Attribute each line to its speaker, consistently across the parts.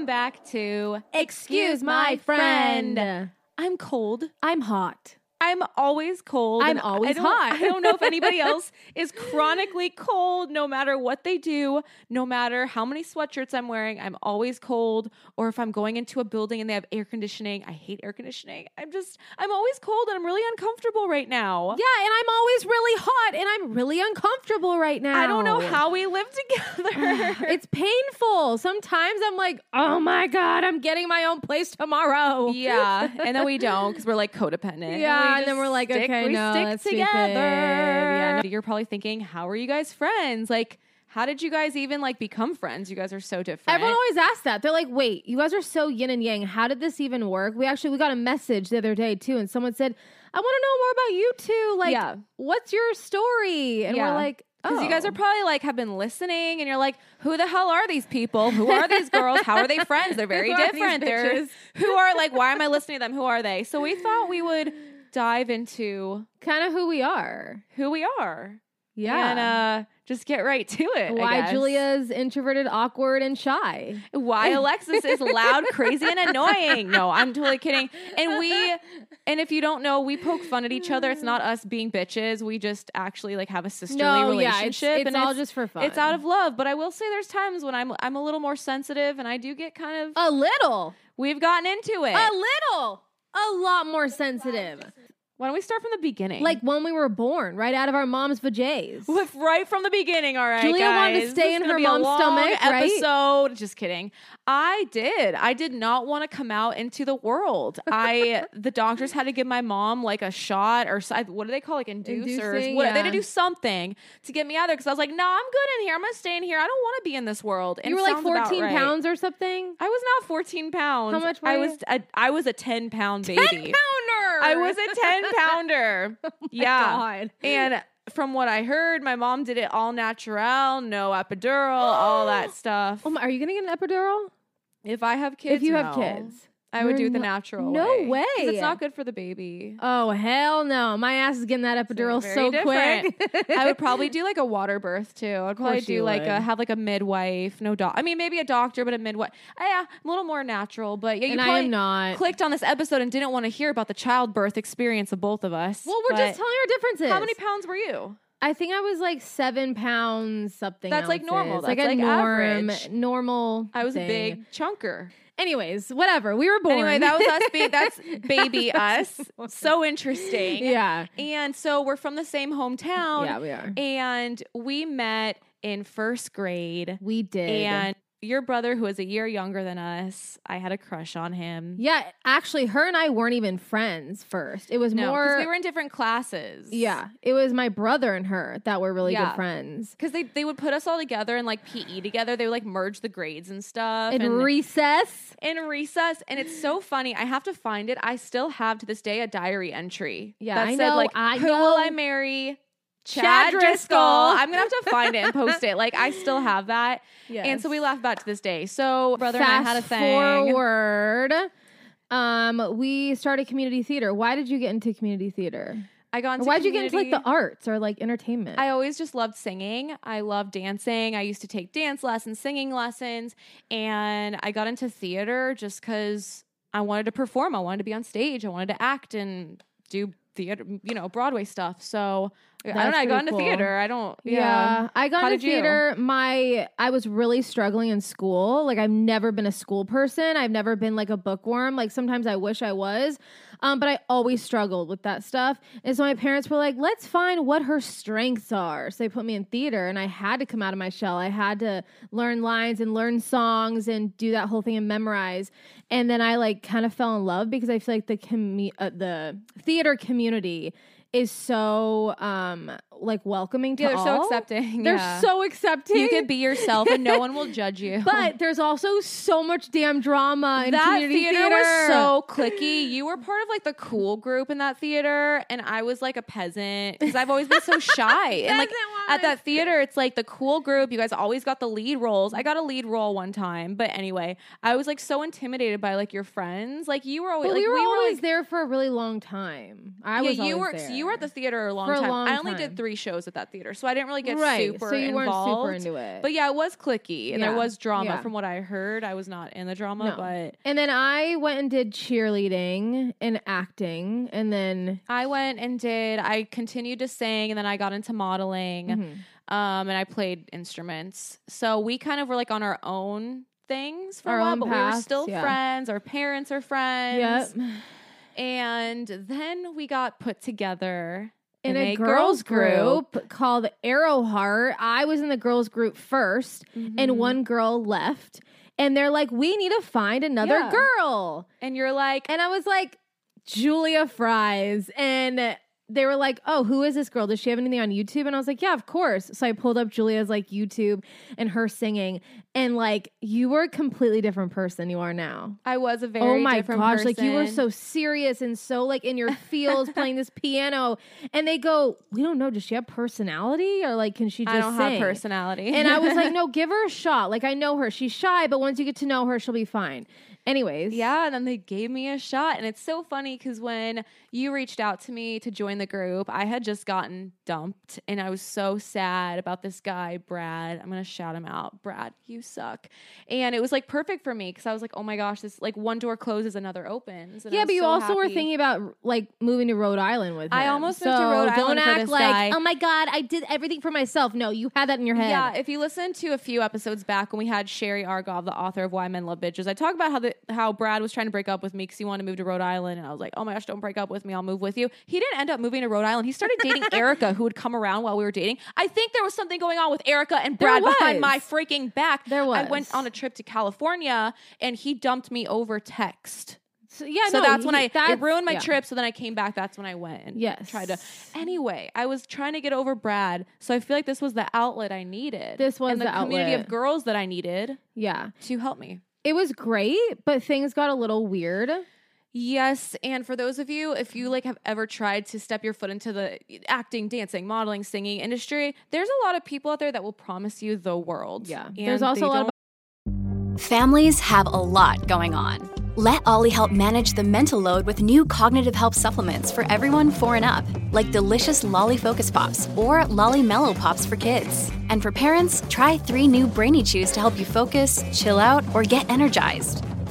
Speaker 1: Welcome back to
Speaker 2: Excuse my friend.
Speaker 1: I'm cold.
Speaker 2: I'm hot.
Speaker 1: I'm always cold.
Speaker 2: I'm
Speaker 1: and
Speaker 2: always
Speaker 1: I
Speaker 2: hot.
Speaker 1: I don't know if anybody else is chronically cold no matter what they do, no matter how many sweatshirts I'm wearing. I'm always cold. Or if I'm going into a building and they have air conditioning, I hate air conditioning. I'm just, I'm always cold and I'm really uncomfortable right now.
Speaker 2: Yeah, and I'm always really hot and I'm really uncomfortable right now.
Speaker 1: I don't know how we live together.
Speaker 2: it's painful. Sometimes I'm like, oh my God, I'm getting my own place tomorrow.
Speaker 1: yeah. And then we don't because we're like codependent.
Speaker 2: Yeah,
Speaker 1: we
Speaker 2: and then we're like,
Speaker 1: stick-
Speaker 2: okay,
Speaker 1: we
Speaker 2: no,
Speaker 1: stick
Speaker 2: that's
Speaker 1: together.
Speaker 2: stupid. Yeah,
Speaker 1: You're probably thinking, how are you guys friends? Like, how did you guys even like become friends? You guys are so different.
Speaker 2: Everyone always asks that. They're like, wait, you guys are so yin and yang. How did this even work? We actually we got a message the other day too, and someone said, I want to know more about you two. Like,
Speaker 1: Yeah.
Speaker 2: what's your story? And
Speaker 1: Yeah.
Speaker 2: we're like,
Speaker 1: because you guys
Speaker 2: "Oh."
Speaker 1: are probably like have been listening and you're like, who the hell are these people? Who are these girls? How are they friends? They're very
Speaker 2: Who are
Speaker 1: different. They're who are like, why am I listening to them? Who are they? So we thought we would dive into
Speaker 2: kind of who we are.
Speaker 1: who we are.
Speaker 2: Yeah.
Speaker 1: And uh just get right to it.
Speaker 2: Why. Julia's introverted, awkward, and shy.
Speaker 1: why Alexis is loud, crazy, and annoying. No, I'm totally kidding. And we, and if you don't know, we poke fun at each other. It's not us being bitches. We just actually like have a sisterly
Speaker 2: No, yeah, it's,
Speaker 1: relationship.
Speaker 2: it's
Speaker 1: and
Speaker 2: all just for fun.
Speaker 1: It's out of love, but I will say there's times when I'm I'm a little more sensitive, and I do get kind of.
Speaker 2: a little,
Speaker 1: we've gotten into it.
Speaker 2: a little, a lot more sensitive.
Speaker 1: Why don't we start from the beginning?
Speaker 2: Like when we were born, right out of our mom's vajays.
Speaker 1: With- right from the beginning, all right.
Speaker 2: Julia wanted to stay
Speaker 1: This
Speaker 2: in her mom's stomach, right?
Speaker 1: Episode. Just kidding. I did. I did not want to come out into the world. I the doctors had to give my mom like a shot or what do they call like inducers?
Speaker 2: Inducing,
Speaker 1: what? They had to do something to get me out of there because I was like, no, I'm good in here. I'm gonna stay in here. I don't want to be in this world. And
Speaker 2: you were like 14
Speaker 1: right.
Speaker 2: pounds or something.
Speaker 1: I was not 14 pounds.
Speaker 2: How much
Speaker 1: I
Speaker 2: you?
Speaker 1: was a, I was a 10 pound baby.
Speaker 2: pounder.
Speaker 1: I was a 10 pounder. yeah.
Speaker 2: God.
Speaker 1: And from what I heard, my mom did it all natural, no epidural, all that stuff.
Speaker 2: Oh my, are you gonna get an epidural?
Speaker 1: If I have kids,
Speaker 2: if you have kids.
Speaker 1: I would
Speaker 2: You're
Speaker 1: do the
Speaker 2: no-
Speaker 1: natural
Speaker 2: no
Speaker 1: way. 'Cause. It's not good for the baby.
Speaker 2: Oh hell no! My ass is getting that epidural
Speaker 1: very
Speaker 2: so
Speaker 1: different.
Speaker 2: quick.
Speaker 1: I would probably do like a water birth too. I'd probably
Speaker 2: course
Speaker 1: do
Speaker 2: you
Speaker 1: like
Speaker 2: would.
Speaker 1: a have like a midwife, no doc. I mean, maybe a doctor, but a midwife. Uh, yeah, a little more natural. But yeah, you
Speaker 2: and I
Speaker 1: probably
Speaker 2: am not.
Speaker 1: clicked on this episode and didn't want to hear about the childbirth experience of both of us.
Speaker 2: well, we're just
Speaker 1: But
Speaker 2: telling our differences.
Speaker 1: how many pounds were you?
Speaker 2: I think I was like seven pounds something.
Speaker 1: That's like
Speaker 2: ounces.
Speaker 1: normal.
Speaker 2: like
Speaker 1: That's
Speaker 2: a
Speaker 1: like
Speaker 2: norm,
Speaker 1: average.
Speaker 2: normal.
Speaker 1: I was
Speaker 2: thing.
Speaker 1: a big chunker.
Speaker 2: Anyways, whatever. We were born.
Speaker 1: Anyway, that was us. Be- that's baby us. So interesting.
Speaker 2: yeah,
Speaker 1: And so we're from the same hometown.
Speaker 2: yeah, we are.
Speaker 1: And we met in first grade.
Speaker 2: We did.
Speaker 1: And your brother, who is a year younger than us, I had a crush on him.
Speaker 2: yeah, actually, her and I weren't even friends first. It was
Speaker 1: No,
Speaker 2: more.
Speaker 1: because we were in different classes.
Speaker 2: yeah, it was my brother and her that were really
Speaker 1: Yeah.
Speaker 2: good friends.
Speaker 1: Because they, they would put us all together and like PE together. They would like merge the grades and stuff.
Speaker 2: In
Speaker 1: and
Speaker 2: recess.
Speaker 1: in recess. And it's so funny. I have to find it. I still have to this day a diary entry.
Speaker 2: Yeah,
Speaker 1: that
Speaker 2: I
Speaker 1: said
Speaker 2: know,
Speaker 1: like
Speaker 2: I
Speaker 1: who will. I marry?
Speaker 2: Chad
Speaker 1: Chad, Driscoll. I'm gonna have to find it and post it. Like I still have that.
Speaker 2: Yes.
Speaker 1: And so we laugh about to this day. So brother
Speaker 2: Fast
Speaker 1: and I had a thing.
Speaker 2: forward. Um, we started community theater. Why did you get into community theater?
Speaker 1: I got into
Speaker 2: why'd you get into like the arts or like entertainment?
Speaker 1: I always just loved singing. I loved dancing. I used to take dance lessons, singing lessons, and I got into theater just because I wanted to perform. I wanted to be on stage. I wanted to act and do theater, you know, Broadway stuff. So I don't know. I got into
Speaker 2: cool.
Speaker 1: theater. I don't.
Speaker 2: yeah.
Speaker 1: Yeah.
Speaker 2: I got
Speaker 1: How
Speaker 2: into
Speaker 1: did you?
Speaker 2: theater. My I was really struggling in school. Like I've never been a school person. I've never been like a bookworm. Like sometimes I wish I was. Um, but I always struggled with that stuff. And so my parents were like, let's find what her strengths are. So they put me in theater and I had to come out of my shell. I had to learn lines and learn songs and do that whole thing and memorize. And then I like kind of fell in love because I feel like the commu- uh, the theater community is so um like welcoming to
Speaker 1: Yeah, they're so accepting.
Speaker 2: They're
Speaker 1: yeah.
Speaker 2: so accepting.
Speaker 1: You can be yourself and no one will judge you.
Speaker 2: but there's also so much damn drama in
Speaker 1: that
Speaker 2: community
Speaker 1: theater,
Speaker 2: theater.
Speaker 1: was so clicky. You were part of like the cool group in that theater, and I was like a peasant because I've always been so shy. and like at that theater, it's like the cool group. You guys always got the lead roles. I got a lead role one time, but anyway, I was like so intimidated by like your friends. Like you were always like
Speaker 2: we were always
Speaker 1: like,
Speaker 2: there for a really long time. I
Speaker 1: yeah,
Speaker 2: was
Speaker 1: you were
Speaker 2: there.
Speaker 1: you were at the theater a long
Speaker 2: For a
Speaker 1: time.
Speaker 2: long
Speaker 1: I only
Speaker 2: time.
Speaker 1: did three shows at that theater, so I didn't really get
Speaker 2: right.
Speaker 1: super
Speaker 2: so you weren't super into it.
Speaker 1: But yeah, it was clicky and there was drama
Speaker 2: Yeah.
Speaker 1: from what I heard. I was not in the drama,
Speaker 2: No.
Speaker 1: but
Speaker 2: and then I went and did cheerleading and acting, and then
Speaker 1: I went and did. I continued to sing, and then I got into modeling,
Speaker 2: Mhm.
Speaker 1: um, and I played instruments. So we kind of were like on our own things for
Speaker 2: Our
Speaker 1: a while,
Speaker 2: own
Speaker 1: but we were
Speaker 2: paths,
Speaker 1: still
Speaker 2: yeah.
Speaker 1: friends. Our parents are friends.
Speaker 2: yep,
Speaker 1: And then we got put together
Speaker 2: in a, girls group, called Arrowheart. I was in the girls group 1st
Speaker 1: Mhm.
Speaker 2: and one girl left, and they're like, "We need to find another
Speaker 1: Yeah.
Speaker 2: girl."
Speaker 1: and you're like,
Speaker 2: And I was like, Julia Fries. And they were like, Oh, who is this girl? Does she have anything on YouTube? And I was like, Yeah, of course. So I pulled up Julia's like YouTube and her singing. And like, you were a completely different person you are now.
Speaker 1: I was a oh very
Speaker 2: oh my gosh. Like, you were so serious and so like in your feels playing this piano. And they go, We don't know. Does she have personality? Or like, can she just
Speaker 1: I don't
Speaker 2: sing?
Speaker 1: have personality.
Speaker 2: And I was like, No, give her a shot. Like, I know her. She's shy, but once you get to know her, she'll be fine. Anyways.
Speaker 1: Yeah, and then they gave me a shot. And it's so funny because when you reached out to me to join the group, I had just gotten dumped and I was so sad about this guy, Brad. I'm going to shout him out. Brad, you suck. And it was like perfect for me because I was like, oh my gosh, this like one door closes, another opens. And
Speaker 2: Yeah, but you
Speaker 1: so
Speaker 2: also were thinking about like moving to Rhode Island with him.
Speaker 1: I almost
Speaker 2: so
Speaker 1: moved to Rhode
Speaker 2: don't
Speaker 1: Island for
Speaker 2: act
Speaker 1: this
Speaker 2: like,
Speaker 1: guy.
Speaker 2: oh my god, I did everything for myself. No, you had that in your head.
Speaker 1: Yeah, if you listen to a few episodes back when we had Sherry Argov, the author of Why Men Love Bitches, I talked about how the how Brad was trying to break up with me because he wanted to move to Rhode Island, and I was like, "Oh my gosh, don't break up with me, I'll move with you." He didn't end up moving to Rhode Island. He started dating Erica, who would come around while we were dating. I think there was something going on with Erica and Brad behind my freaking back.
Speaker 2: There was.
Speaker 1: I went on a trip to California, and he dumped me over text.
Speaker 2: So, yeah,
Speaker 1: so
Speaker 2: no,
Speaker 1: that's when
Speaker 2: he-
Speaker 1: I it ruined my
Speaker 2: yeah.
Speaker 1: trip. So then I came back. That's when I went and
Speaker 2: Yes.
Speaker 1: tried to. Anyway, I was trying to get over Brad, so I feel like this was the outlet I needed.
Speaker 2: This was
Speaker 1: and the,
Speaker 2: the
Speaker 1: community
Speaker 2: outlet.
Speaker 1: of girls that I needed
Speaker 2: Yeah,
Speaker 1: to help me.
Speaker 2: it was great, but things got a little weird.
Speaker 1: Yes, and for those of you, if you like have ever tried to step your foot into the acting, dancing, modeling, singing industry, there's a lot of people out there that will promise you the world.
Speaker 2: Yeah.
Speaker 1: And
Speaker 2: There's also a lot of
Speaker 1: don't-
Speaker 3: Families have a lot going on. Let Olly help manage the mental load with new cognitive help supplements for everyone four and up, like delicious Lolly Focus Pops or Lolly Mellow Pops for kids. And for parents, try three new Brainy Chews to help you focus, chill out, or get energized.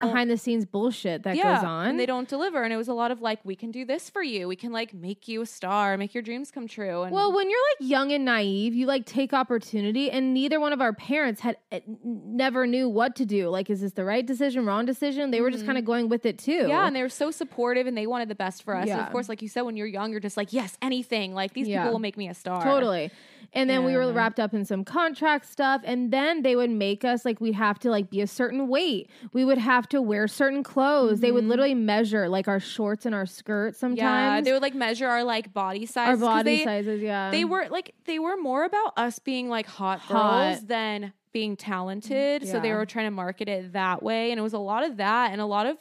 Speaker 2: Behind the scenes bullshit that
Speaker 1: yeah,
Speaker 2: goes on.
Speaker 1: and they don't deliver. And it was a lot of like, we can do this for you. We can like make you a star, make your dreams come true. And
Speaker 2: Well, when you're like young and naive, you like take opportunity, and neither one of our parents had eh, never knew what to do. Like, is this the right decision, wrong decision? They were just kind of going with it too.
Speaker 1: Mm-hmm. Yeah, and they were so supportive and they wanted the best for us. And of course, like you said, when you're young, you're just like, yes, anything. Like these
Speaker 2: Yeah.
Speaker 1: people will make me a star.
Speaker 2: Totally. And then we were wrapped up in some contract stuff. And then they would make us like we'd have to like be a certain weight. We would have to wear certain clothes. They would literally measure like our shorts and our skirts sometimes.
Speaker 1: Mm-hmm. Yeah, they would like measure our like body size.
Speaker 2: our body sizes, yeah.
Speaker 1: They were like they were more about us being like hot,
Speaker 2: Hot.
Speaker 1: girls than being talented. So they were trying to market it that way, and it was a lot of that and a lot of.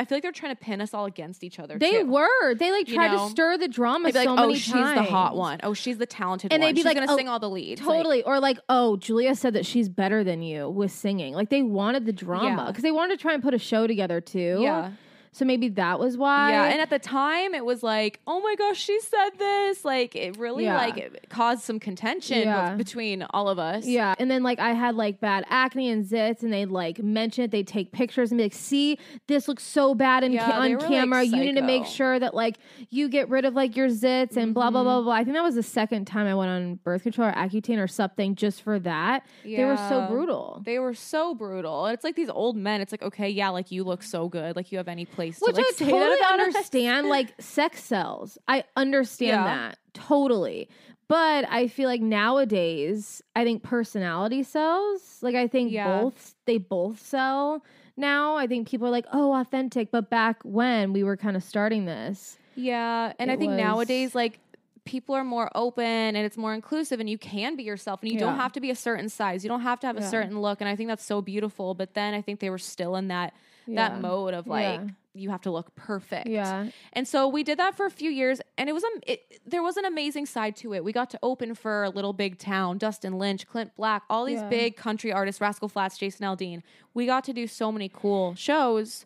Speaker 1: I feel like they're trying to pin us all against each other.
Speaker 2: They
Speaker 1: too.
Speaker 2: were. They like
Speaker 1: You
Speaker 2: tried
Speaker 1: know?
Speaker 2: to stir the drama
Speaker 1: They'd be like,
Speaker 2: so
Speaker 1: "Oh,
Speaker 2: many
Speaker 1: she's
Speaker 2: times.
Speaker 1: the hot one. Oh, she's the talented
Speaker 2: And
Speaker 1: one.
Speaker 2: they'd be
Speaker 1: she's
Speaker 2: like,
Speaker 1: gonna
Speaker 2: "Oh,
Speaker 1: sing all the leads." Like,
Speaker 2: Totally. or like, oh, Julia said that she's better than you with singing. Like they wanted the drama
Speaker 1: Yeah.
Speaker 2: because they wanted to try and put a show together too.
Speaker 1: yeah.
Speaker 2: So maybe that was why.
Speaker 1: Yeah, and at the time it was like, oh my gosh, she said this. Like it really
Speaker 2: Yeah.
Speaker 1: like it caused some contention
Speaker 2: Yeah.
Speaker 1: between all of us.
Speaker 2: Yeah. And then like I had like bad acne and zits and they'd like mention it. They'd take pictures and be like, see, this looks so bad in ca- on
Speaker 1: were, like,
Speaker 2: camera. you need to make sure that like you get rid of like your zits and blah, blah,
Speaker 1: Mm-hmm.
Speaker 2: blah, blah. I think that was the second time I went on birth control or Accutane or something just for that. They were so brutal.
Speaker 1: They were so brutal. It's like these old men. It's like, okay, yeah, like you look so good. Like you have any place
Speaker 2: Which
Speaker 1: to like
Speaker 2: I totally
Speaker 1: that about us.
Speaker 2: understand, like sex cells. I understand
Speaker 1: Yeah.
Speaker 2: that totally. But I feel like nowadays, I think personality sells. Like I think
Speaker 1: Yeah.
Speaker 2: both they both sell now. I think people are like, oh, authentic. But back when we were kind of starting this,
Speaker 1: Yeah, and I think
Speaker 2: was-
Speaker 1: nowadays like people are more open and it's more inclusive and you can be yourself and you don't have to be a certain size. You don't have to have a certain look and I think that's so beautiful, but then I think they were still in that
Speaker 2: Yeah.
Speaker 1: that mode of like
Speaker 2: Yeah.
Speaker 1: you have to look perfect.
Speaker 2: yeah,
Speaker 1: And so we did that for a few years, and it was um, it, there was an amazing side to it. We got to open for Little Big Town, Dustin Lynch, Clint Black, all these
Speaker 2: Yeah.
Speaker 1: big country artists, Rascal Flatts, Jason Aldean. We got to do so many cool shows.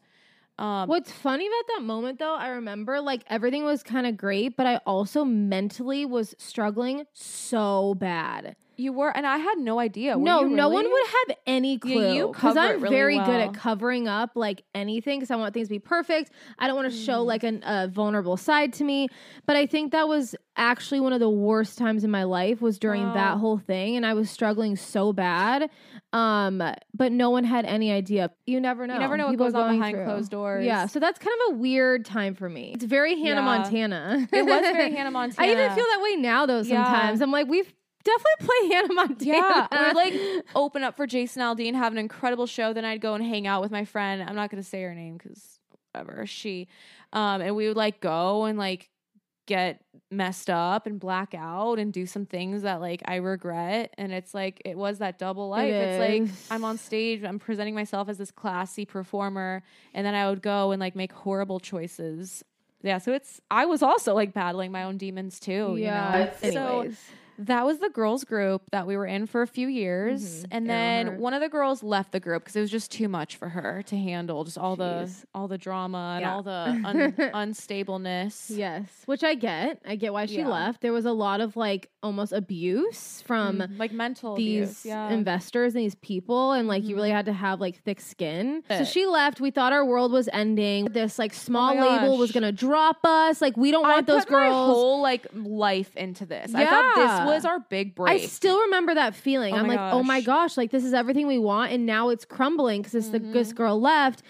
Speaker 1: Um,
Speaker 2: What's funny about that moment though, I remember like everything was kind of great, but I also mentally was struggling so bad.
Speaker 1: You were, and I had no idea. Were
Speaker 2: no, no one would have any clue. because I'm
Speaker 1: really
Speaker 2: very good at covering up like anything because I want things to be perfect. I don't want to show
Speaker 1: Mm.
Speaker 2: like an, a vulnerable side to me. But I think that was actually one of the worst times in my life was during that whole thing, and I was struggling so bad. Um, but no one had any idea. You never know.
Speaker 1: You never know what
Speaker 2: People are
Speaker 1: goes on behind
Speaker 2: through.
Speaker 1: closed doors.
Speaker 2: Yeah, so that's kind of a weird time for me. It's very Hannah
Speaker 1: Yeah.
Speaker 2: Montana.
Speaker 1: It was very Hannah Montana.
Speaker 2: I even feel that way now though.
Speaker 1: Yeah.
Speaker 2: Sometimes I'm like, we've definitely play Hannah Montana.
Speaker 1: Yeah, we would like open up for Jason Aldean, have an incredible show. Then I'd go and hang out with my friend. I'm not going to say her name because whatever she. Um, and we would like go and like get messed up and black out and do some things that like I regret. And it's like it was that double life. it's like. I'm on stage, I'm presenting myself as this classy performer, and then I would go and like make horrible choices. Yeah, so it's I was also like battling my own demons too.
Speaker 2: yeah.
Speaker 1: you know? so
Speaker 2: Anyways.
Speaker 1: That was the girls group that we were in for a few years
Speaker 2: Mhm.
Speaker 1: and then one of the girls left the group because it was just too much for her to handle just all the all the drama and all the un- unstableness
Speaker 2: Yes, which I get. I get why she
Speaker 1: Yeah.
Speaker 2: left. There was a lot of like almost abuse from
Speaker 1: Mm, like mental
Speaker 2: these
Speaker 1: yeah
Speaker 2: investors and these people and like you really had to have like thick skin. So
Speaker 1: Uh.
Speaker 2: she left. We thought our world was ending. This like small
Speaker 1: my
Speaker 2: label was going to drop us. Like we don't
Speaker 1: I
Speaker 2: want those
Speaker 1: put my
Speaker 2: girls.
Speaker 1: whole like life into this. I thought
Speaker 2: Yeah.
Speaker 1: Was our big break.
Speaker 2: I still remember that feeling.
Speaker 1: Oh
Speaker 2: I'm like, oh my
Speaker 1: gosh.
Speaker 2: gosh, like this is everything we want, and now it's crumbling because this, the, this
Speaker 1: Mm-hmm.
Speaker 2: girl left.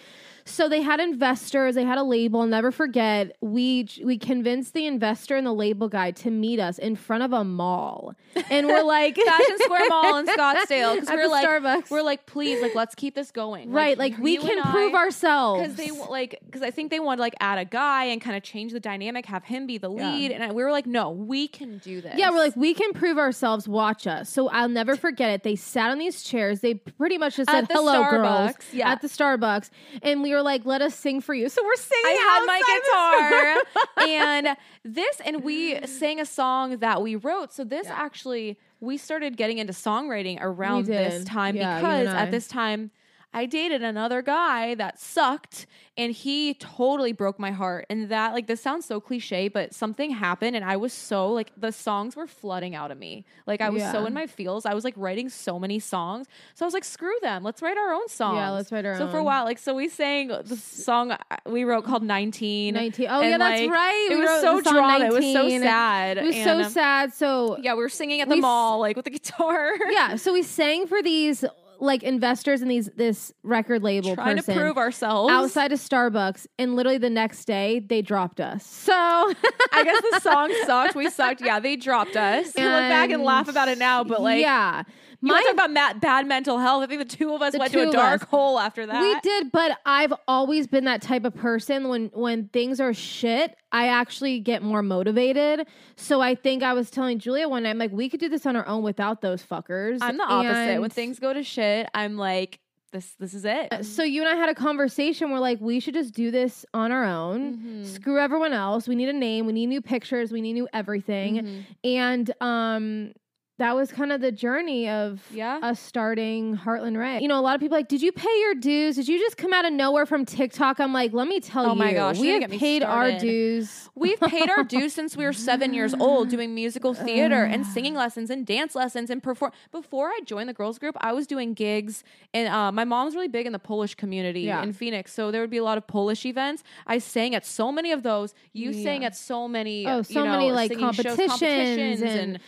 Speaker 2: So they had investors, they had a label. I'll never forget. We we convinced the investor and the label guy to meet us in front of a mall, and we're like,
Speaker 1: Fashion Square Mall in Scottsdale because we're like
Speaker 2: Starbucks.
Speaker 1: we're like please like let's keep this going
Speaker 2: right, like we can prove
Speaker 1: I-
Speaker 2: ourselves
Speaker 1: because they like because I think they wanted to like add a guy and kind of change the dynamic, have him be the
Speaker 2: Yeah.
Speaker 1: lead, and I, we were like, no, we can do this.
Speaker 2: Yeah, we're like, we can prove ourselves. Watch us. So I'll never forget it. They sat on these chairs. They pretty much just
Speaker 1: At
Speaker 2: said,
Speaker 1: the
Speaker 2: "Hello, girls,"
Speaker 1: yeah.
Speaker 2: at the Starbucks, and we were like, "Let us sing for you." So we're singing.
Speaker 1: I had my guitar and this, and we sang a song that we wrote. So this
Speaker 2: Yeah.
Speaker 1: actually, we started getting into songwriting around this time
Speaker 2: Yeah,
Speaker 1: because at this time. I dated another guy that sucked and he totally broke my heart. And that, like, this sounds so cliche, but something happened and I was so, like, the songs were flooding out of me. Like, I was so in my feels. I was, like, writing so many songs. So I was like, screw them. Let's write our own songs.
Speaker 2: let's write our
Speaker 1: So for a while, like, so we sang the song we wrote called 19.
Speaker 2: 19. Oh,
Speaker 1: And,
Speaker 2: yeah, that's
Speaker 1: like,
Speaker 2: right.
Speaker 1: It
Speaker 2: We
Speaker 1: was so
Speaker 2: song.
Speaker 1: It was so sad.
Speaker 2: It was
Speaker 1: And,
Speaker 2: so sad. So
Speaker 1: Yeah, we were singing at the mall, like with the guitar.
Speaker 2: yeah, so we sang for these like investors in these this record label
Speaker 1: Trying
Speaker 2: person
Speaker 1: to prove ourselves.
Speaker 2: outside of Starbucks, and literally the next day they dropped us. So
Speaker 1: I guess the song sucked. We sucked. Yeah, they dropped us. We look back and laugh about it now, but like,
Speaker 2: yeah,
Speaker 1: to talk about ma- bad mental health? I think the two of us went to a dark
Speaker 2: us.
Speaker 1: hole after that.
Speaker 2: We did, but I've always been that type of person when when things are shit, I actually get more motivated. So I think I was telling Julia one night, I'm like, we could do this on our own without those fuckers.
Speaker 1: I'm the opposite. when things go to shit, I'm like, this. This is it.
Speaker 2: so you and I had a conversation. We're like, we should just do this on our own.
Speaker 1: Mhm.
Speaker 2: Screw everyone else. We need a name. We need new pictures. We need new everything.
Speaker 1: Mhm.
Speaker 2: And um, that was kind of the journey of
Speaker 1: Yeah.
Speaker 2: us starting Heartlyn Rae. You know, a lot of people are like, did you pay your dues? Did you just come out of nowhere from TikTok? I'm like, let me tell
Speaker 1: Oh
Speaker 2: you,
Speaker 1: my gosh,
Speaker 2: we have paid our dues.
Speaker 1: We've paid our dues since we were seven years old, doing musical theater and singing lessons and dance lessons and perform. Before I joined the girls group, I was doing gigs, and uh, my mom's really big in the Polish community
Speaker 2: Yeah.
Speaker 1: in Phoenix, so there would be a lot of Polish events. I sang at so many of those. You sang at so many.
Speaker 2: Oh,
Speaker 1: you
Speaker 2: so
Speaker 1: know,
Speaker 2: many, like,
Speaker 1: singing shows,
Speaker 2: competitions
Speaker 1: competitions
Speaker 2: and-
Speaker 1: and.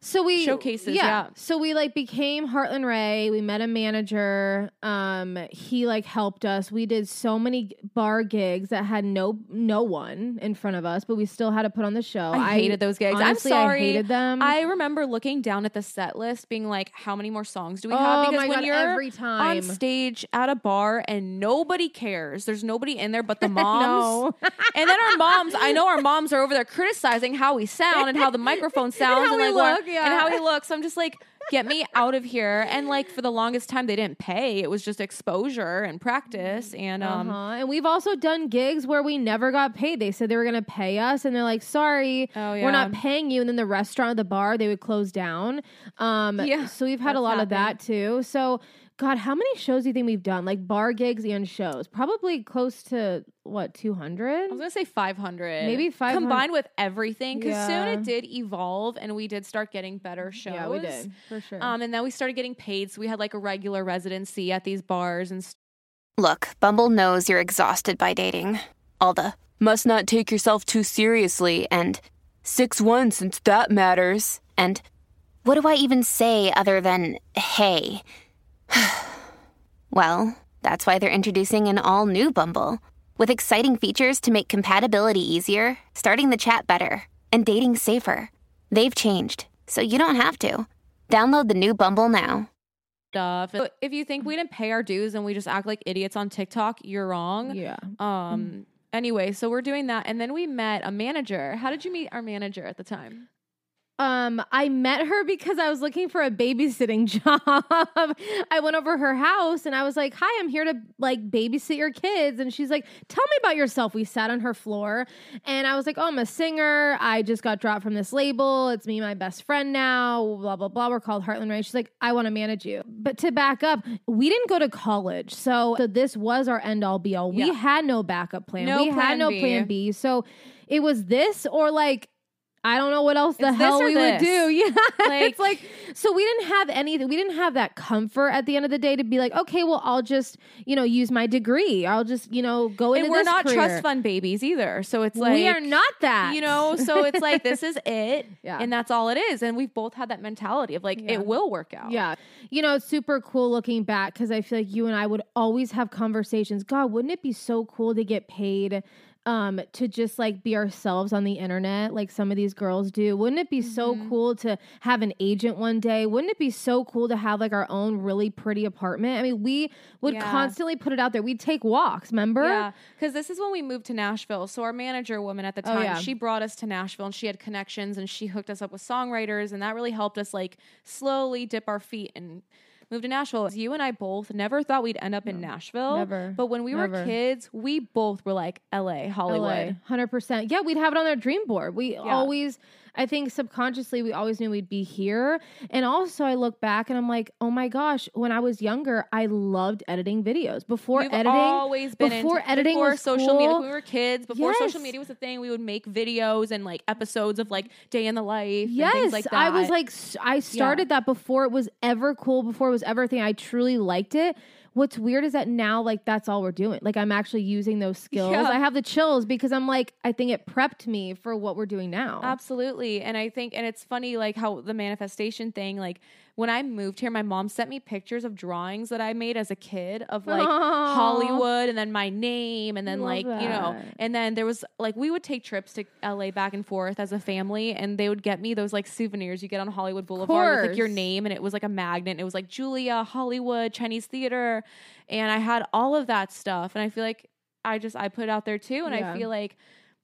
Speaker 2: So we
Speaker 1: showcases, yeah.
Speaker 2: So we like became Heartlyn Rae. We met a manager. Um, he like helped us. We did so many bar gigs that had no no one in front of us, but we still had to put on the show.
Speaker 1: I hated those gigs.
Speaker 2: honestly,
Speaker 1: I'm sorry.
Speaker 2: I hated them.
Speaker 1: I remember looking down at the set list, being like, "How many more songs do we
Speaker 2: Oh
Speaker 1: have?" Because when
Speaker 2: God,
Speaker 1: you're
Speaker 2: every time.
Speaker 1: on stage at a bar and nobody cares, there's nobody in there but the moms. And then our moms, I know our moms are over there criticizing how we sound and how the microphone sounds and,
Speaker 2: we
Speaker 1: like
Speaker 2: look, yeah.
Speaker 1: and how he looks. I'm just like, get me out of here. And like for the longest time, they didn't pay. It was just exposure and practice. And um,
Speaker 2: uh-huh. And we've also done gigs where we never got paid. They said they were going to pay us, and they're like, "Sorry,
Speaker 1: Oh,
Speaker 2: we're not paying you." And then the restaurant, or the bar, they would close down. Um,
Speaker 1: Yeah,
Speaker 2: So we've had a lot of that too. So, God, how many shows do you think we've done? Like bar gigs and shows? Probably close to what two hundred?
Speaker 1: I was gonna say 500.
Speaker 2: Maybe 500.
Speaker 1: Combined with everything. Because soon it did evolve and we did start getting better shows.
Speaker 2: Yeah, we did for sure.
Speaker 1: Um, and then we started getting paid. So we had like a regular residency at these bars and st-
Speaker 3: Look, Bumble knows you're exhausted by dating. All the must not take yourself too seriously and 6 1 since that matters. And what do I even say other than hey? well, that's why they're introducing an all new Bumble with exciting features to make compatibility easier, starting the chat better, and dating safer. They've changed, so you don't have to. Download the new Bumble now.
Speaker 1: stuff. If you think we didn't pay our dues and we just act like idiots on TikTok, you're wrong.
Speaker 2: yeah.
Speaker 1: Um. Anyway, so we're doing that, and then we met a manager. How did you meet our manager at the time?
Speaker 2: Um, I met her because I was looking for a babysitting job. I went over her house and I was like, "Hi, I'm here to like babysit your kids." And she's like, "Tell me about yourself." We sat on her floor, and I was like, "Oh, I'm a singer. I just got dropped from this label. It's me and my best friend now. Blah blah blah. We're called Heartlyn Rae." She's like, "I want to manage you." But to back up, we didn't go to college, so, so this was our end all be all. We
Speaker 1: Yeah.
Speaker 2: had no backup plan.
Speaker 1: No
Speaker 2: we had no
Speaker 1: B.
Speaker 2: plan B. So it was this or like. I don't know what else the
Speaker 1: It's
Speaker 2: hell we would do. Yeah.
Speaker 1: Like-
Speaker 2: it's like, so we didn't have anything. We didn't have that comfort at the end of the day to be like, okay, well, I'll just, you know, use my degree. I'll just, you know, go into
Speaker 1: and we're
Speaker 2: this
Speaker 1: not
Speaker 2: career.
Speaker 1: trust fund babies either. So it's like
Speaker 2: we are not that.
Speaker 1: You know, so it's like this is it,
Speaker 2: Yeah.
Speaker 1: and that's all it is. And we've both had that mentality of like
Speaker 2: Yeah.
Speaker 1: it will work out.
Speaker 2: Yeah. You know, it's super cool looking back because I feel like you and I would always have conversations. God, wouldn't it be so cool to get paid um to just like be ourselves on the internet like some of these girls do? Wouldn't it be so
Speaker 1: Mm-hmm.
Speaker 2: cool to have an agent one day? Wouldn't it be so cool to have like our own really pretty apartment? I mean, we would
Speaker 1: Yeah.
Speaker 2: constantly put it out there. We'd take walks, remember?
Speaker 1: Yeah, because this is when we moved to Nashville. So our manager woman at the
Speaker 2: Oh,
Speaker 1: time,
Speaker 2: yeah.
Speaker 1: she brought us to Nashville, and she had connections, and she hooked us up with songwriters, and that really helped us like slowly dip our feet and move to Nashville. You and I both never thought we'd end up in Nashville.
Speaker 2: never,
Speaker 1: But when we were kids, we both were like L.A., Hollywood.
Speaker 2: Hundred percent. Yeah, we'd have it on our dream board. We always, I think, subconsciously, we always knew we'd be here. And also, I look back and I'm like, oh my gosh, when I was younger, I loved editing videos. Before
Speaker 1: We've
Speaker 2: editing,
Speaker 1: always been
Speaker 2: before
Speaker 1: into,
Speaker 2: editing
Speaker 1: before social media.
Speaker 2: cool.
Speaker 1: When we were kids, before social media was a thing, we would make videos and like episodes of like day in the life. and
Speaker 2: Yes,
Speaker 1: things like that.
Speaker 2: I was like, I started that before it was ever cool, before it was ever a thing. I truly liked it. What's weird is that now, like, that's all we're doing. Like, I'm actually using those skills.
Speaker 1: Yeah.
Speaker 2: I have the chills because I'm like, I think it prepped me for what we're doing now.
Speaker 1: Absolutely. And I think, and it's funny, like how the manifestation thing, like when I moved here, my mom sent me pictures of drawings that I made as a kid of like
Speaker 2: Aw.
Speaker 1: Hollywood and then my name and then
Speaker 2: Love
Speaker 1: like, you know, and then there was like, we would take trips to LA back and forth as a family and they would get me those like souvenirs you get on Hollywood Boulevard with like your name and it was like a magnet. It was like Julia, Hollywood, Chinese theater. And I had all of that stuff. And I feel like I just, I put it out there too. And
Speaker 2: Yeah.
Speaker 1: I feel like,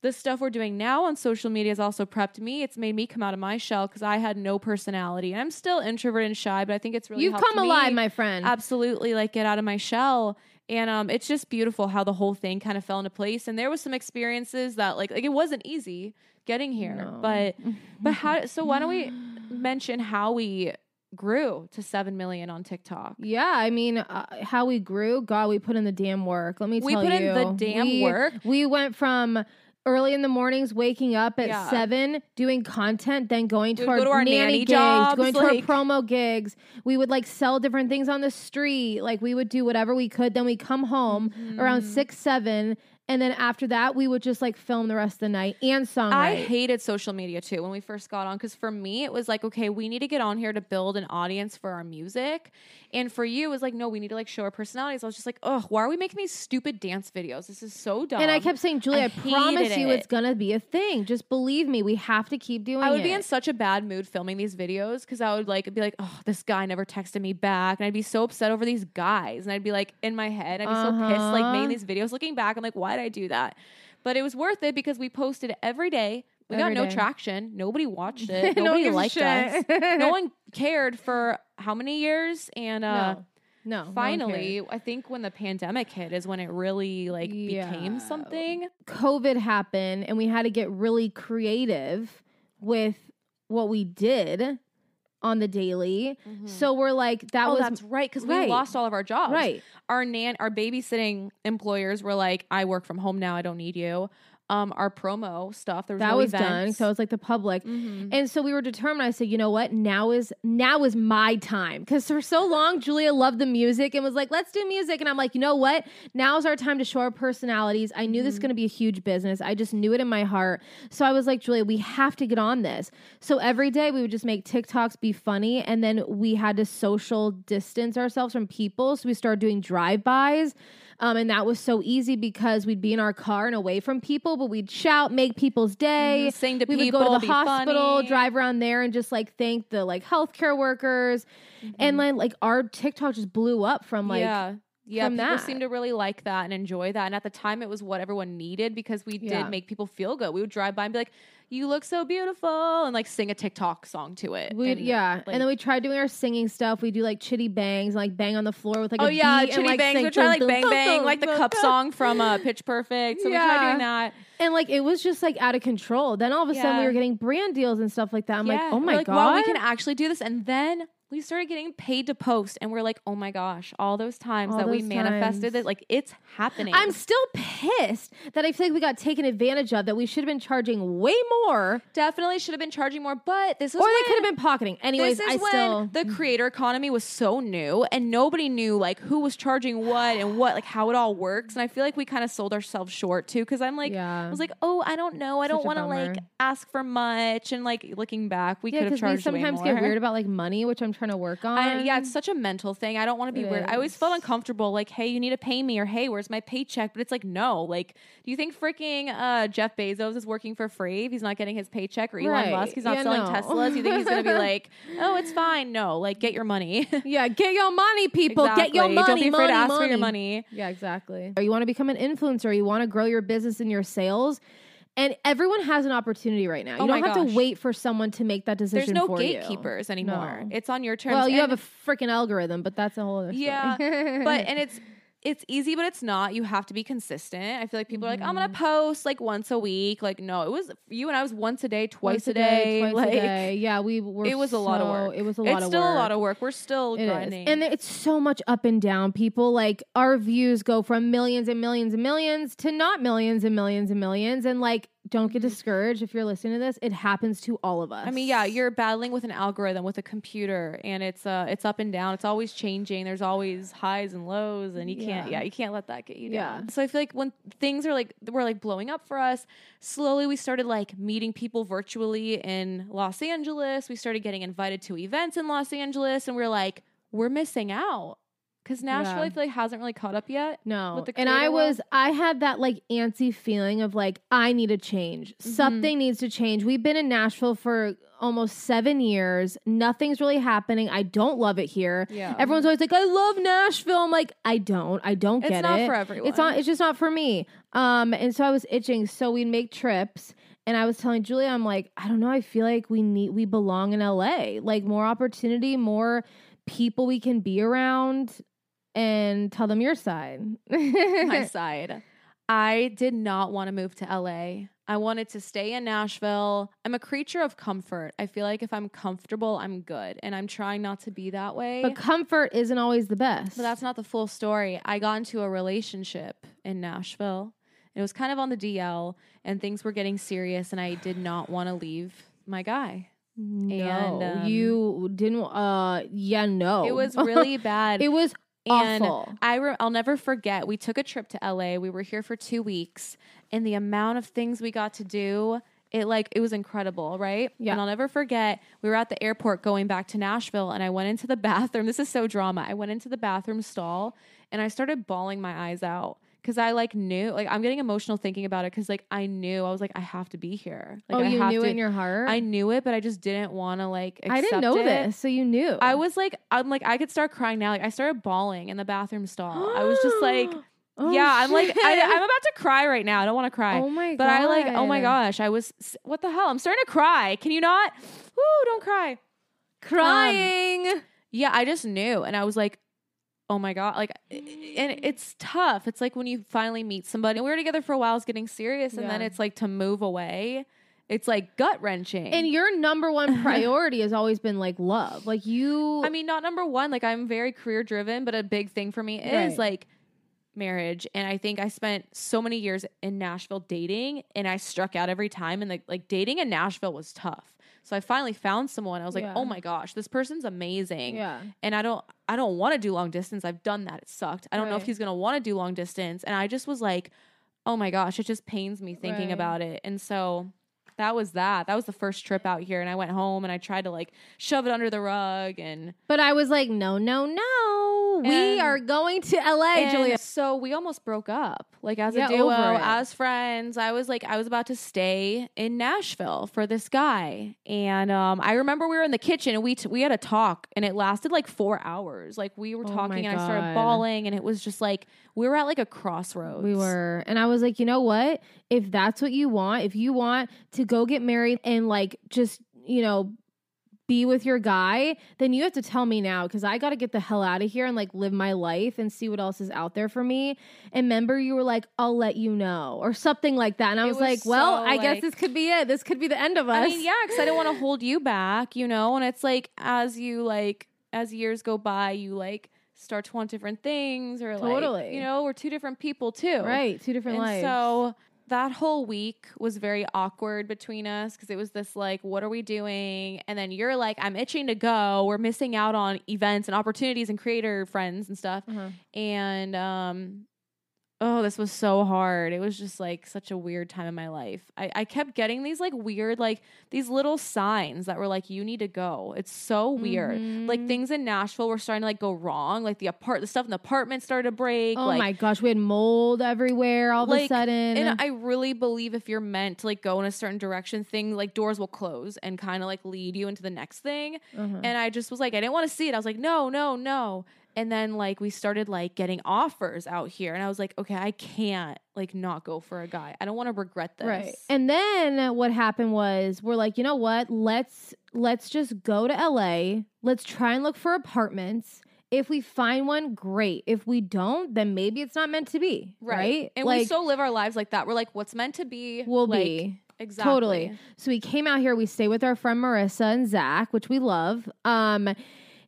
Speaker 1: the stuff we're doing now on social media has also prepped me. It's made me come out of my shell because I had no personality. And I'm still introverted and shy, but I think it's really
Speaker 2: You've come
Speaker 1: me
Speaker 2: alive, my friend.
Speaker 1: Absolutely, like get out of my shell. And um, it's just beautiful how the whole thing kind of fell into place. And there was some experiences that like like it wasn't easy getting here, but but how? So why don't we mention how we grew to seven million on TikTok?
Speaker 2: Yeah, I mean, uh, how we grew, God, we put in the damn work. Let me
Speaker 1: We
Speaker 2: tell
Speaker 1: put in
Speaker 2: you,
Speaker 1: the damn
Speaker 2: We-
Speaker 1: work.
Speaker 2: We went from early in the mornings, waking up at
Speaker 1: Yeah.
Speaker 2: seven, doing content, then going to our,
Speaker 1: go to our
Speaker 2: nanny,
Speaker 1: nanny
Speaker 2: gigs,
Speaker 1: jobs,
Speaker 2: going to our promo gigs. We would like sell different things on the street. Like we would do whatever we could. Then we come home
Speaker 1: Mm-hmm.
Speaker 2: around six, seven. And then after that, we would just like film the rest of the night and songwrite.
Speaker 1: I hated social media too when we first got on because for me it was like okay we need to get on here to build an audience for our music, and for you it was like no we need to like show our personalities. I was just like oh why are we making these stupid dance videos? This is so dumb.
Speaker 2: and I kept saying, Julie,
Speaker 1: I
Speaker 2: I, promise
Speaker 1: hated
Speaker 2: you it's gonna be a thing. Just believe me. We have to keep doing
Speaker 1: I would
Speaker 2: it.
Speaker 1: be in such a bad mood filming these videos because I would like be like, oh, this guy never texted me back, and I'd be so upset over these guys, and I'd be like in my head, I'd be so pissed, like
Speaker 2: Uh-huh.
Speaker 1: making these videos. Looking back, I'm like, why did I do that? But it was worth it because we posted every day. We
Speaker 2: Every
Speaker 1: got no
Speaker 2: day.
Speaker 1: traction. Nobody watched it.
Speaker 2: No
Speaker 1: Nobody liked us. no one cared for how many years, and uh,
Speaker 2: no, no. no
Speaker 1: finally,
Speaker 2: cared.
Speaker 1: I think when the pandemic hit is when it really like
Speaker 2: Yeah.
Speaker 1: became something.
Speaker 2: COVID happened, and we had to get really creative with what we did on the daily. Mm-hmm. So we're like, that
Speaker 1: oh,
Speaker 2: was
Speaker 1: that's right because we lost all of our jobs.
Speaker 2: right.
Speaker 1: our nan our babysitting employers were like i work from home now i don't need you um our promo stuff. There was
Speaker 2: that
Speaker 1: no
Speaker 2: was done.
Speaker 1: so
Speaker 2: so was like the public.
Speaker 1: Mhm.
Speaker 2: and so we were determined. I said you know what? Now is now is my time. Because for so long julia loved the music and was like let's do music. And i'm like you know what? Now is our time to show our personalities. I knew
Speaker 1: Mm-hmm.
Speaker 2: this is going to be a huge business. I just knew it in my heart. So i was like julia we have to get on this. So every day we would just make tiktoks be funny and then we had to social distance ourselves from people. So we started doing drive-bys um, and that was so easy because we'd be in our car and away from people, but we'd shout, make people's day.
Speaker 1: Mhm, sing to
Speaker 2: we would go to the hospital,
Speaker 1: funny.
Speaker 2: drive around there, and just like thank the like healthcare workers. And then like our TikTok just blew up from like
Speaker 1: yeah yeah people
Speaker 2: that.
Speaker 1: seem to really like that and enjoy that and at the time it was what everyone needed because we
Speaker 2: Yeah.
Speaker 1: did make people feel good we would drive by and be like you look so beautiful and like sing a tiktok song to it
Speaker 2: we
Speaker 1: and,
Speaker 2: yeah.
Speaker 1: like-
Speaker 2: and then we tried doing our singing stuff. We do like chitty bangs, and, like bang on the floor with like
Speaker 1: Oh
Speaker 2: a
Speaker 1: yeah,
Speaker 2: beat and,
Speaker 1: chitty
Speaker 2: like,
Speaker 1: bangs. We try like bang bang, like the cup song from uh, Pitch Perfect. So we tried doing that.
Speaker 2: And like it was just like out of control. Then all of a sudden we were getting brand deals and stuff like that. I'm like, oh my
Speaker 1: like,
Speaker 2: god,
Speaker 1: wow, we can actually do this. And then we started getting paid to post, and we're like, oh my gosh, all those times
Speaker 2: All
Speaker 1: that we manifested
Speaker 2: times.
Speaker 1: it, like it's happening.
Speaker 2: I'm still pissed that I feel like we got taken advantage of. That we should have been charging way more,
Speaker 1: definitely should have been charging more, but this is
Speaker 2: or
Speaker 1: when,
Speaker 2: they could have been pocketing. Anyways,
Speaker 1: This is
Speaker 2: I
Speaker 1: when
Speaker 2: still
Speaker 1: the creator economy was so new and nobody knew like who was charging what and what like how it all works. And I feel like we kind of sold ourselves short too because I'm like
Speaker 2: Yeah.
Speaker 1: I was like, oh, I don't know, I don't want to like ask for much. And like looking back, we
Speaker 2: yeah,
Speaker 1: could have
Speaker 2: we
Speaker 1: charged way
Speaker 2: sometimes get weird about like money, which I'm trying to work on.
Speaker 1: I, yeah, it's such a mental thing. I don't want to be
Speaker 2: It
Speaker 1: weird. I always felt uncomfortable. Like, hey, you need to pay me, or hey, where's my paycheck? But it's like, no. Like, do you think freaking uh, Jeff Bezos is working for free if he's not getting his paycheck, or Elon
Speaker 2: Right.
Speaker 1: Musk, he's not
Speaker 2: Yeah,
Speaker 1: selling
Speaker 2: no.
Speaker 1: Teslas? You think he's gonna be like, oh, it's fine? No, like, get your money.
Speaker 2: yeah, get your money, people. Get your money.
Speaker 1: Don't be afraid
Speaker 2: money,
Speaker 1: to ask for your money.
Speaker 2: Yeah, exactly. Or you want to become an influencer, you want to grow your business and your sales. And everyone has an opportunity right now. Oh you
Speaker 1: Oh
Speaker 2: don't have
Speaker 1: gosh.
Speaker 2: to wait for someone to make that decision.
Speaker 1: There's no
Speaker 2: for you.
Speaker 1: gatekeepers anymore.
Speaker 2: No.
Speaker 1: It's on your terms.
Speaker 2: Well, you
Speaker 1: And-
Speaker 2: have a freaking algorithm, but that's a whole other story.
Speaker 1: Yeah, but and it's it's easy, but it's not. You have to be consistent. I feel like people are like, I'm gonna
Speaker 2: Mm-hmm.
Speaker 1: post like once a week. Like, no, it was you and I was once a day, twice
Speaker 2: Once
Speaker 1: a day.
Speaker 2: twice
Speaker 1: like,
Speaker 2: a day. Yeah, we were.
Speaker 1: It was a lot of work.
Speaker 2: It was a lot of.
Speaker 1: it's still
Speaker 2: work.
Speaker 1: a lot of work. We're still
Speaker 2: It is.
Speaker 1: grinding.
Speaker 2: And it's so much up and down. People like our views go from millions and millions and millions to not millions and millions and millions. And like, don't get discouraged if you're listening to this. It happens to all of us.
Speaker 1: Mm-hmm. I mean, yeah, you're battling with an algorithm with a computer, and it's uh, it's up and down. It's always changing. There's always highs and lows, and you can't,
Speaker 2: Yeah.
Speaker 1: yeah, you can't let that get you down. Yeah. So I feel like when things are like were like blowing up for us, slowly we started like meeting people virtually in Los Angeles. We started getting invited to events in Los Angeles, and we are like, we're missing out because Nashville,
Speaker 2: Yeah.
Speaker 1: I feel like hasn't really caught up yet.
Speaker 2: No.
Speaker 1: with the
Speaker 2: and I
Speaker 1: creator world?
Speaker 2: was, I had that like antsy feeling of like, I need a change.
Speaker 1: Mm-hmm.
Speaker 2: Something needs to change. We've been in Nashville for almost seven years. Nothing's really happening. I don't love it here.
Speaker 1: Yeah.
Speaker 2: Everyone's always like, I love Nashville. I'm like, I don't. I don't
Speaker 1: It's
Speaker 2: get
Speaker 1: not
Speaker 2: it.
Speaker 1: for everyone.
Speaker 2: It's not, it's just not for me. Um, and so I was itching. So we'd make trips. And I was telling Julia, I'm like, I don't know. I feel like we need, we belong in LA. Like more opportunity, more people we can be around and tell them your side.
Speaker 1: my side. I did not want to move to LA. I wanted to stay in Nashville. I'm a creature of comfort. I feel like if I'm comfortable, I'm good. And I'm trying not to be that way.
Speaker 2: But comfort isn't always the best.
Speaker 1: But that's not the full story. I got into a relationship in Nashville. It was kind of on the DL, and things were getting serious, and I did not want to leave my guy.
Speaker 2: no,
Speaker 1: and, um,
Speaker 2: you didn't. Uh, yeah, no.
Speaker 1: It was really bad.
Speaker 2: it was
Speaker 1: And
Speaker 2: Awful.
Speaker 1: I re- I'll never forget. We took a trip to LA. We were here for two weeks, and the amount of things we got to do, it like it was incredible, right?
Speaker 2: Yeah.
Speaker 1: And I'll never forget. We were at the airport going back to Nashville, and I went into the bathroom. This is so drama. I went into the bathroom stall, and I started bawling my eyes out because I like knew, like I'm getting emotional thinking about it because like I knew I was like I have to be here. Like,
Speaker 2: oh,
Speaker 1: I
Speaker 2: you
Speaker 1: have
Speaker 2: knew
Speaker 1: to-
Speaker 2: it in your heart.
Speaker 1: I knew it, but I just didn't want to like.
Speaker 2: I didn't know
Speaker 1: it.
Speaker 2: this, so you knew.
Speaker 1: I was like, I'm like, I could start crying now. Like, I started bawling in the bathroom stall. I was just like,
Speaker 2: Oh,
Speaker 1: yeah, I'm like, I, I'm about to cry right now. I don't want to cry.
Speaker 2: Oh my
Speaker 1: But I like, oh my gosh, I was, what the hell? I'm starting to cry. Can you not? Woo, don't cry.
Speaker 2: Um, crying.
Speaker 1: Yeah, I just knew. And I was like, oh my God. Like, and it's tough. It's like when you finally meet somebody. We were together for a while, it's getting serious. And then it's like to move away. It's like gut wrenching.
Speaker 2: and your number one priority has always been like love. Like you.
Speaker 1: I mean, not number one. Like I'm very career driven, but a big thing for me is
Speaker 2: Right.
Speaker 1: like marriage. And I think I spent so many years in Nashville dating, and I struck out every time. And like, like dating in Nashville was tough. So I finally found someone. I was like, oh
Speaker 2: Yeah.
Speaker 1: oh my gosh, this person's amazing.
Speaker 2: yeah.
Speaker 1: And I don't, I don't want to do long distance. I've done that. It sucked. I don't know if he's gonna want to do long distance. And I just was like, oh my gosh, it just pains me thinking
Speaker 2: Right.
Speaker 1: about it. And so that was that. That was the first trip out here, and I went home and I tried to like shove it under the rug and
Speaker 2: But I was like, no, no, no. we are going to LA, Julia.
Speaker 1: So we almost broke up, like as
Speaker 2: Yeah,
Speaker 1: a duo, as friends. I was like, I was about to stay in Nashville for this guy, and um, I remember we were in the kitchen and we t- we had a talk, and it lasted like four hours. Like we were
Speaker 2: Oh
Speaker 1: talking, and I started bawling, and it was just like we were at like a crossroads.
Speaker 2: We were. And I was like, you know what? If that's what you want, if you want to go get married and like just, you know, be with your guy, then you have to tell me now because I got to get the hell out of here and like live my life and see what else is out there for me. And remember, you were like, I'll let you know or something like that. And I was,
Speaker 1: was
Speaker 2: like, well,
Speaker 1: so,
Speaker 2: I guess this could be it. This could be the end of us.
Speaker 1: I mean, yeah, because I didn't want to hold you back, you know. And it's like as you like as years go by, you like start to want different things, or like
Speaker 2: Totally.
Speaker 1: you know, we're two different people too,
Speaker 2: Right. Two different
Speaker 1: and
Speaker 2: lives.
Speaker 1: so that whole week was very awkward between us because it was this like, what are we doing? And then you're like, I'm itching to go. We're missing out on events and opportunities and creator friends and stuff.
Speaker 2: Uh-huh.
Speaker 1: And um, oh, this was so hard. It was just like such a weird time in my life. I, I kept getting these like weird, like these little signs that were like, you need to go. It's so weird. Like
Speaker 2: Mhm.
Speaker 1: things in Nashville were starting to like go wrong. Like the apart, the stuff in the apartment started to break.
Speaker 2: Oh
Speaker 1: like,
Speaker 2: my gosh, we had mold everywhere all of a sudden.
Speaker 1: and I really believe if you're meant to like go in a certain direction, thing like doors will close and kind of like lead you into the next thing.
Speaker 2: Uh-huh.
Speaker 1: And I just was like, I didn't want to see it. I was like, no, no, no. And then like we started like getting offers out here, and I was like, okay, I can't like not go for a guy. I don't want to regret this.
Speaker 2: Right. And then what happened was we're like, you know what? Let's let's just go to LA. Let's try and look for apartments. If we find one, great. If we don't, then maybe it's not meant to be. Right.
Speaker 1: And we still live our lives like that. We're like, what's meant to be
Speaker 2: will
Speaker 1: like,
Speaker 2: be.
Speaker 1: exactly
Speaker 2: Totally. So we came out here, we stay with our friend Marissa and Zach, which we love. Um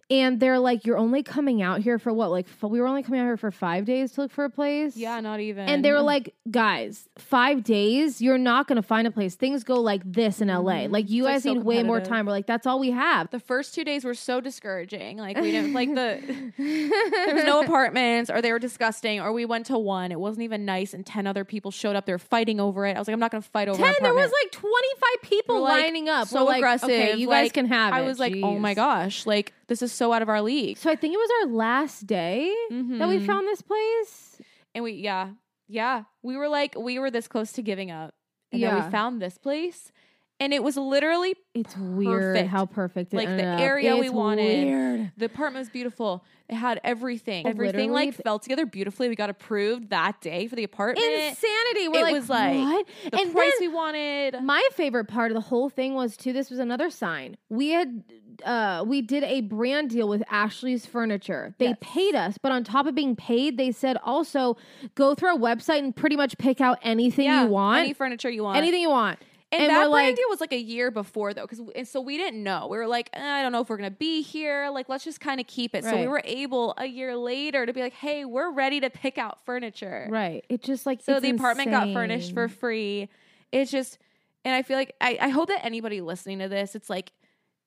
Speaker 2: and they're like, You're only coming out here for what? Like, f- we were only coming out here for five days to look for a place.
Speaker 1: Yeah, not even.
Speaker 2: And they were like, guys, five days, you're not going to find a place. Things go like this in LA. Like, you
Speaker 1: Mm-hmm. It's, like,
Speaker 2: guys
Speaker 1: so
Speaker 2: need way more time. We're like, that's all we have.
Speaker 1: the first two days were so discouraging. Like we didn't like the there was no apartments or they were disgusting or we went to one. It wasn't even nice and 10 other people showed up. They were fighting over it. I was like, I'm not going to fight over
Speaker 2: 10,
Speaker 1: an
Speaker 2: there was like 25 people
Speaker 1: We're, like,
Speaker 2: lining up.
Speaker 1: So
Speaker 2: We're like,
Speaker 1: aggressive.
Speaker 2: Okay, you
Speaker 1: like,
Speaker 2: guys can have
Speaker 1: I
Speaker 2: it.
Speaker 1: was like, oh my gosh, like this is so out of our league.
Speaker 2: So I think it was our last day that we
Speaker 1: Mhm.
Speaker 2: found this place.
Speaker 1: And we, yeah, yeah, we were like, we were this close to giving up. And then we found this place and it was literally
Speaker 2: It's weird
Speaker 1: Perfect.
Speaker 2: how perfect it
Speaker 1: Like, the
Speaker 2: up.
Speaker 1: area we
Speaker 2: It's
Speaker 1: wanted.
Speaker 2: Weird.
Speaker 1: The apartment was beautiful. It had everything. Everything
Speaker 2: literally?
Speaker 1: like fell together beautifully. We got approved that day for the apartment.
Speaker 2: Insanity. We're
Speaker 1: It
Speaker 2: like,
Speaker 1: was like
Speaker 2: what?
Speaker 1: The
Speaker 2: and
Speaker 1: price we wanted.
Speaker 2: my favorite part of the whole thing was too. This was another sign. We had uh we did a brand deal with Ashley's Furniture. They
Speaker 1: Yes.
Speaker 2: paid us, but on top of being paid, they said also go through our website and pretty much pick out anything
Speaker 1: yeah,
Speaker 2: you want,
Speaker 1: any furniture you want.
Speaker 2: anything you want.
Speaker 1: And,
Speaker 2: And
Speaker 1: that brand
Speaker 2: like-
Speaker 1: deal was like a year before though, because and so we didn't know. We were like, eh, I don't know if we're gonna be here. Like, let's just kind of keep it. So we were able a year later to be like, hey, we're ready to pick out furniture.
Speaker 2: Right. It just like
Speaker 1: So the apartment got furnished for free. It's just, and I feel like I, I hope that anybody listening to this, it's like,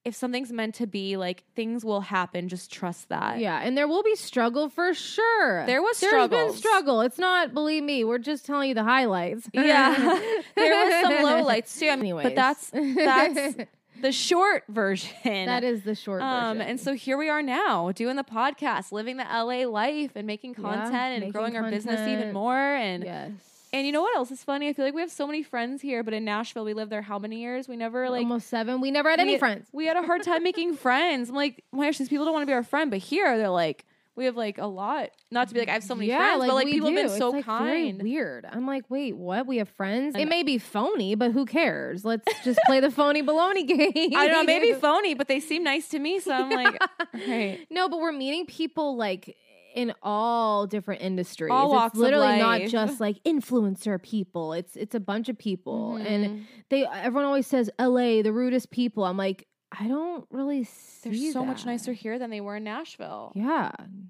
Speaker 1: if something's meant to be, like things will happen. Just trust that.
Speaker 2: Yeah, and there will be struggle for sure.
Speaker 1: There was struggle.
Speaker 2: There's been struggle. It's not, believe me, we're just telling you the highlights.
Speaker 1: Yeah. there was some low lights too. I mean,
Speaker 2: Anyways.
Speaker 1: but that's that's the short version.
Speaker 2: that is the short
Speaker 1: Um,
Speaker 2: version.
Speaker 1: and so here we are now doing the podcast, living the LA life and making
Speaker 2: Yeah,
Speaker 1: content and
Speaker 2: making
Speaker 1: growing our business even more. And
Speaker 2: yes.
Speaker 1: And you know what else is funny? I feel like we have so many friends here, but in Nashville we lived there how many years? We never like
Speaker 2: almost seven. We never had
Speaker 1: we
Speaker 2: any friends.
Speaker 1: We had a hard time making friends. I'm like, oh my gosh, these people don't want to be our friend, but here they're like, we have like a lot. Not to be like I have so many friends, but like people have been so
Speaker 2: like,
Speaker 1: kind.
Speaker 2: weird. I'm like, wait, what? We have friends. It may be phony, but who cares? Let's just play the phony baloney game.
Speaker 1: I don't know, maybe phony, but they seem nice to me, so I'm like, right.
Speaker 2: No, but we're meeting people like in all different industries.
Speaker 1: All walks
Speaker 2: it's
Speaker 1: of
Speaker 2: literally not just like influencer people. It's it's a bunch of people,
Speaker 1: Mhm.
Speaker 2: and they everyone always says L.A. the rudest people. I'm like, I don't really
Speaker 1: They're
Speaker 2: see
Speaker 1: so much nicer here than they were in Nashville.
Speaker 2: Yeah,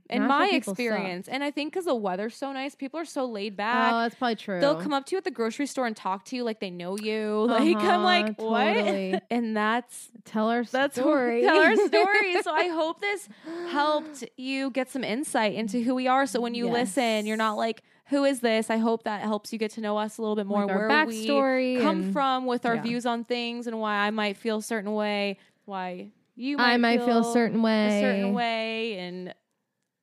Speaker 1: in
Speaker 2: Nashville
Speaker 1: my
Speaker 2: people suck.
Speaker 1: experience. And I think because the weather's so nice, people are so laid
Speaker 2: Oh,
Speaker 1: back.
Speaker 2: that's probably true.
Speaker 1: They'll come up to you at the grocery store and talk to you like they know you. Like I'm
Speaker 2: Uh-huh,
Speaker 1: like, what? And that's
Speaker 2: Tell our
Speaker 1: that's
Speaker 2: story.
Speaker 1: Tell our story. so I hope this helped you get some insight into who we are. So when you listen, you're not like, who is this? I hope that helps you get to know us a little bit more,
Speaker 2: Like our
Speaker 1: where
Speaker 2: backstory
Speaker 1: we come from with our
Speaker 2: yeah.
Speaker 1: views on things and why I might feel a certain way, why you might
Speaker 2: I might feel a certain way.
Speaker 1: a certain way, and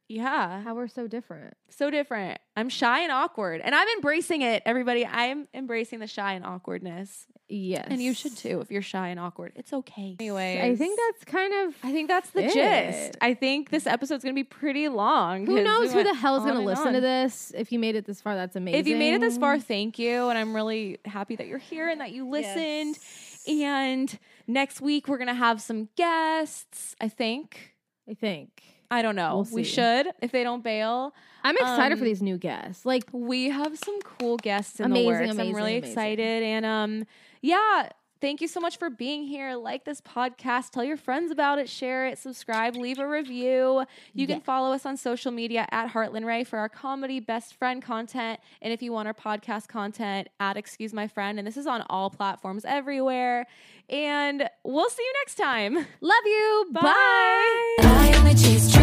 Speaker 1: yeah,
Speaker 2: How we're so different.
Speaker 1: so different. I'm shy and awkward, and I'm embracing it. Everybody, I'm embracing the shy and awkwardness,
Speaker 2: Yes,
Speaker 1: and you should too. If you're shy and awkward, it's okay. Anyway,
Speaker 2: I think that's kind of.
Speaker 1: I think that's the
Speaker 2: it.
Speaker 1: gist. I think this episode's gonna be pretty long.
Speaker 2: Who knows
Speaker 1: we
Speaker 2: who the hell's
Speaker 1: on
Speaker 2: gonna listen
Speaker 1: on.
Speaker 2: to this? If you made it this far, that's amazing.
Speaker 1: If you made it this far, thank you, and I'm really happy that you're here and that you listened. And next week we're gonna have some guests. I think.
Speaker 2: I think
Speaker 1: I don't know.
Speaker 2: We'll
Speaker 1: we
Speaker 2: see.
Speaker 1: should if they don't bail.
Speaker 2: I'm excited
Speaker 1: Um,
Speaker 2: for these new guests. Like,
Speaker 1: We have some cool guests in
Speaker 2: Amazing,
Speaker 1: the works.
Speaker 2: amazing,
Speaker 1: I'm really
Speaker 2: amazing.
Speaker 1: excited. And um, yeah, thank you so much for being here. Like this podcast, tell your friends about it, share it, subscribe, leave a review. You can follow us on social media at Heartlyn Rae for our comedy best friend content. And if you want our podcast content, at Excuse My Friend. And this is on all platforms everywhere. And we'll see you next time.
Speaker 2: love you.
Speaker 1: Bye.
Speaker 2: Bye.
Speaker 4: I only chase